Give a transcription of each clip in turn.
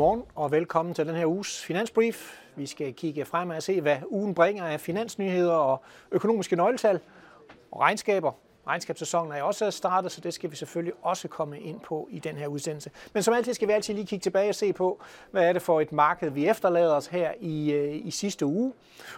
Godmorgen og velkommen til den her uges Finansbrief. Vi skal kigge frem og se, hvad ugen bringer af finansnyheder og økonomiske nøgletal og regnskaber. Regnskabssæsonen er også startet, så det skal vi selvfølgelig også komme ind på i den her udsendelse. Men som altid skal vi altid lige kigge tilbage og se på, hvad er det for et marked, vi efterlader os her i, øh, i sidste uge.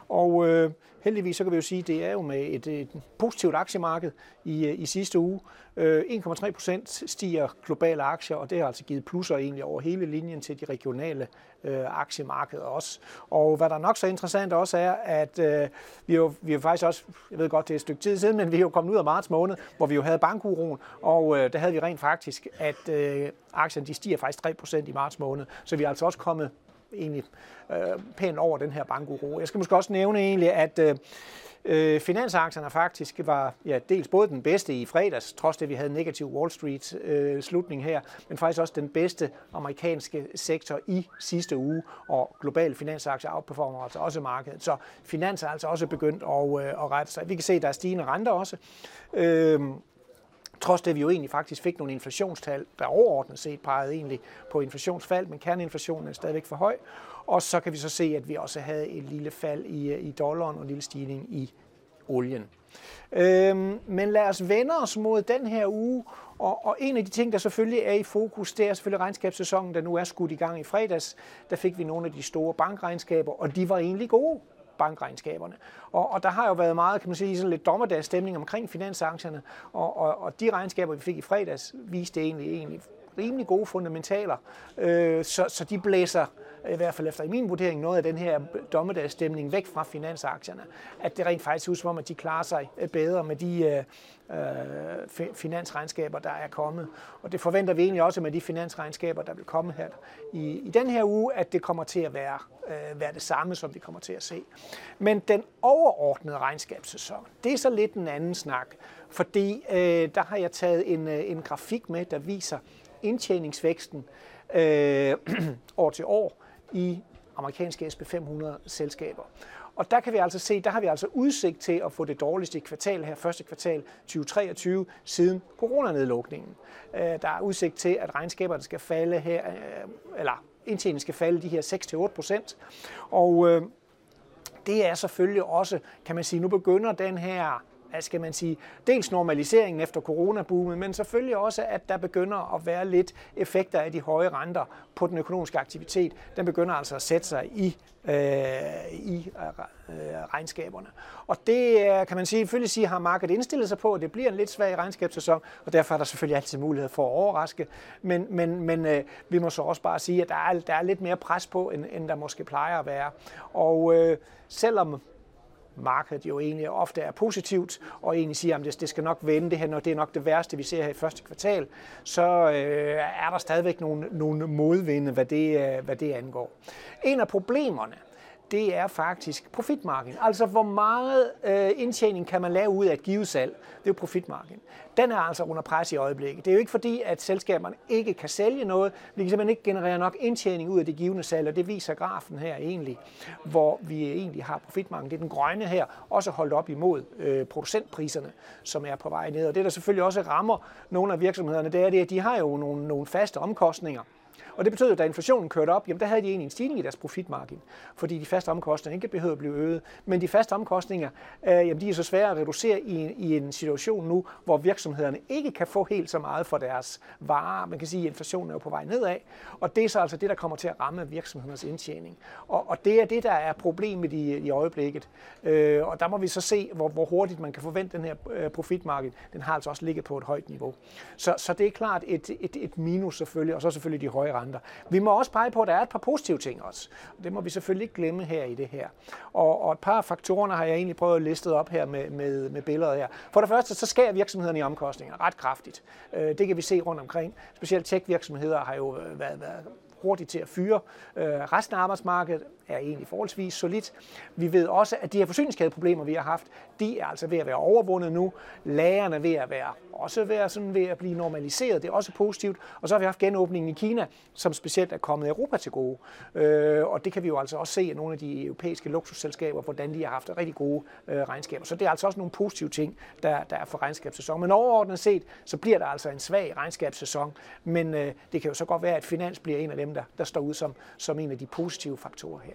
Og øh, heldigvis så kan vi jo sige, at det er jo med et, et positivt aktiemarked i, øh, i sidste uge. Øh, 1,3 procent stiger globale aktier, og det har altså givet plusser egentlig over hele linjen til de regionale øh, aktiemarkeder også. Og hvad der nok så interessant også er, at øh, vi, jo, vi jo faktisk også, jeg ved godt, det er et stykke tid siden, men vi er jo kommet ud af marts måned, hvor vi jo havde bankuroen, og øh, der havde vi rent faktisk, at øh, aktierne de stiger faktisk 3 procent i marts måned, så vi er altså også kommet egentlig øh, pænt over den her bankuro. Jeg skal måske også nævne egentlig, at øh, Øh, finansaktierne faktisk var ja, dels både den bedste i fredags, trods det vi havde negativ Wall Street øh, slutning her, men faktisk også den bedste amerikanske sektor i sidste uge, og globale finansaktier outperformer altså også markedet. Så finans er altså også begyndt at, øh, at rette sig. Vi kan se, at der er stigende renter også. Øh, trods det vi jo egentlig faktisk fik nogle inflationstal, der overordnet set pegede egentlig på inflationsfald, men kerneinflationen er stadigvæk for høj. Og så kan vi så se, at vi også havde et lille fald i, i dollaren og en lille stigning i olien. Øhm, men lad os vende os mod den her uge, og, og en af de ting, der selvfølgelig er i fokus, det er selvfølgelig regnskabssæsonen, der nu er skudt i gang i fredags. Der fik vi nogle af de store bankregnskaber, og de var egentlig gode bankregnskaberne. Og, og der har jo været meget, kan man sige, sådan lidt dommerdagsstemning omkring finansaktierne, og, og, og de regnskaber, vi fik i fredags, viste egentlig, egentlig rimelig gode fundamentaler, øh, så, så de blæser øh, i hvert fald efter i min vurdering, noget af den her dommedagsstemning væk fra finansaktierne. At det rent faktisk ud som om, at de klarer sig øh, bedre med de øh, øh finansregnskaber, der er kommet. Og det forventer vi egentlig også med de finansregnskaber, der vil komme her i, i den her uge, at det kommer til at være, øh, være det samme, som vi kommer til at se. Men den overordnede regnskabssæson, det er så lidt en anden snak, fordi øh, der har jeg taget en, en grafik med, der viser indtjeningsvæksten øh, år til år i amerikanske SP500 selskaber. Og der kan vi altså se, der har vi altså udsigt til at få det dårligste kvartal her, første kvartal 2023, siden coronanedlukningen. Øh, der er udsigt til, at regnskaberne skal falde her, øh, eller indtjeningen skal falde de her 6-8 procent. Og øh, det er selvfølgelig også, kan man sige, nu begynder den her skal man sige, dels normaliseringen efter coronaboomet, men selvfølgelig også, at der begynder at være lidt effekter af de høje renter på den økonomiske aktivitet. Den begynder altså at sætte sig i, øh, i øh, regnskaberne. Og det øh, kan man sige, selvfølgelig sige, har markedet indstillet sig på, at det bliver en lidt svag regnskabssæson, og derfor er der selvfølgelig altid mulighed for at overraske. Men, men, men øh, vi må så også bare sige, at der er, der er lidt mere pres på, end, end der måske plejer at være. Og øh, selvom markedet jo egentlig ofte er positivt, og egentlig siger, at det skal nok vende det her, når det er nok det værste, vi ser her i første kvartal, så øh, er der stadigvæk nogle, nogle modvinde, hvad det, øh, hvad det angår. En af problemerne, det er faktisk profitmargin. Altså hvor meget øh, indtjening kan man lave ud af et givet salg. Det er jo profitmargin. Den er altså under pres i øjeblikket. Det er jo ikke fordi, at selskaberne ikke kan sælge noget. Vi kan simpelthen ikke generere nok indtjening ud af det givende salg, og det viser grafen her egentlig, hvor vi egentlig har profitmargin. Det er den grønne her, også holdt op imod øh, producentpriserne, som er på vej ned. Og det, der selvfølgelig også rammer nogle af virksomhederne, det er det, at de har jo nogle, nogle faste omkostninger og det betød, at da inflationen kørte op, jamen der havde de egentlig en stigning i deres profitmargin, fordi de faste omkostninger ikke behøvede at blive øget. Men de faste omkostninger, øh, jamen de er så svære at reducere i, i en situation nu, hvor virksomhederne ikke kan få helt så meget for deres varer. Man kan sige, at inflationen er jo på vej nedad, og det er så altså det, der kommer til at ramme virksomhedernes indtjening. Og, og det er det, der er problemet i, i øjeblikket. Øh, og der må vi så se, hvor, hvor hurtigt man kan forvente den her øh, profitmarked. Den har altså også ligget på et højt niveau. Så, så det er klart et, et, et minus selvfølgelig, og så selvfølgelig de høje renter. Vi må også pege på, at der er et par positive ting også. Det må vi selvfølgelig ikke glemme her i det her. Og, og et par af faktorerne har jeg egentlig prøvet at liste op her med, med, med billeder her. For det første, så skærer virksomhederne i omkostninger ret kraftigt. Øh, det kan vi se rundt omkring. Specielt tech-virksomheder har jo øh, været, været hurtigt til at fyre. Øh, resten af arbejdsmarkedet er egentlig forholdsvis solidt. Vi ved også, at de her forsyningskædeproblemer, vi har haft, de er altså ved at være overvundet nu. Lagerne er ved at være også ved at, sådan ved at blive normaliseret. Det er også positivt. Og så har vi haft genåbningen i Kina, som specielt er kommet Europa til gode. Øh, og det kan vi jo altså også se i nogle af de europæiske luksusselskaber, hvordan de har haft rigtig gode øh, regnskaber. Så det er altså også nogle positive ting, der, der er for regnskabssæson. Men overordnet set, så bliver der altså en svag regnskabssæson. Men øh, det kan jo så godt være, at finans bliver en af dem, dem, der, der står ud som, som en af de positive faktorer her.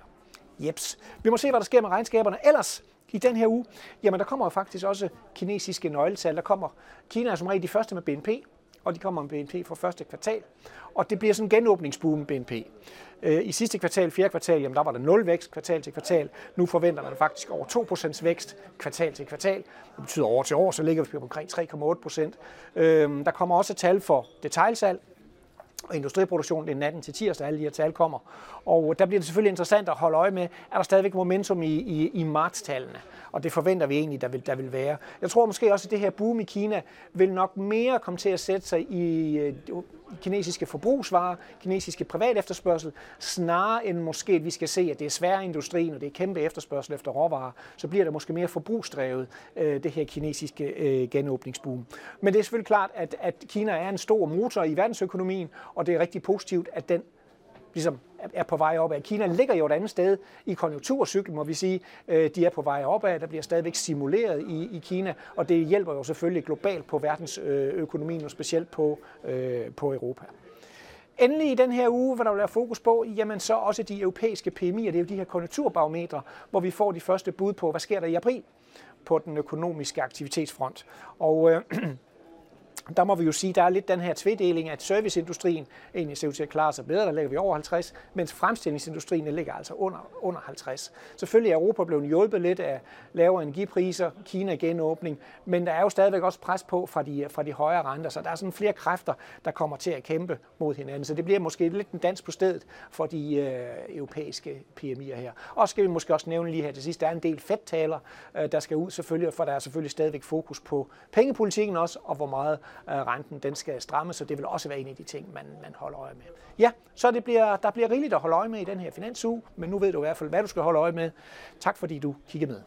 Jeps. Vi må se, hvad der sker med regnskaberne. Ellers i den her uge, jamen der kommer jo faktisk også kinesiske nøgletal. Der kommer, Kina er som regel de første med BNP, og de kommer med BNP for første kvartal. Og det bliver sådan en genåbningsboom BNP. Øh, I sidste kvartal, fjerde kvartal, jamen der var der 0 vækst kvartal til kvartal. Nu forventer man faktisk over 2% vækst kvartal til kvartal. Det betyder år til år, så ligger vi på omkring 3,8%. Øhm, der kommer også tal for detailsalg, og industriproduktion, i natten til tirsdag, alle de her tal kommer. Og øh, der bliver det selvfølgelig interessant at holde øje med, er der stadigvæk momentum i, i, i martstallene? Og det forventer vi egentlig, der vil, der vil være. Jeg tror måske også, at det her boom i Kina vil nok mere komme til at sætte sig i øh, kinesiske forbrugsvarer, kinesiske privat efterspørgsel, snarere end måske, at vi skal se, at det er svær industrien, og det er kæmpe efterspørgsel efter råvarer, så bliver det måske mere forbrugsdrevet, øh, det her kinesiske øh, genåbningsboom. Men det er selvfølgelig klart, at, at Kina er en stor motor i verdensøkonomien, og det er rigtig positivt, at den ligesom er på vej opad. Kina ligger jo et andet sted i konjunkturcyklen, må vi sige. Øh, de er på vej opad, der bliver stadigvæk simuleret i, i Kina, og det hjælper jo selvfølgelig globalt på verdensøkonomien, øh, og specielt på, øh, på Europa. Endelig i den her uge, hvor der vil være fokus på, jamen så også de europæiske PMI'er, det er jo de her konjunkturbarometre, hvor vi får de første bud på, hvad sker der i april på den økonomiske aktivitetsfront. Og øh, der må vi jo sige, at der er lidt den her tvedeling, at serviceindustrien egentlig ser ud til at klare sig bedre, der ligger vi over 50, mens fremstillingsindustrien ligger altså under, under 50. Selvfølgelig er Europa blevet hjulpet lidt af lavere energipriser, Kina genåbning, men der er jo stadigvæk også pres på fra de, fra de højere renter, så der er sådan flere kræfter, der kommer til at kæmpe mod hinanden. Så det bliver måske lidt en dans på stedet for de øh, europæiske PMI'er her. Og skal vi måske også nævne lige her til sidst, der er en del fedttaler, øh, der skal ud selvfølgelig, for der er selvfølgelig stadigvæk fokus på pengepolitikken også, og hvor meget Øh, renten den skal stramme, så det vil også være en af de ting, man, man holder øje med. Ja, så det bliver, der bliver rigeligt at holde øje med i den her finansuge, men nu ved du i hvert fald, hvad du skal holde øje med. Tak fordi du kiggede med.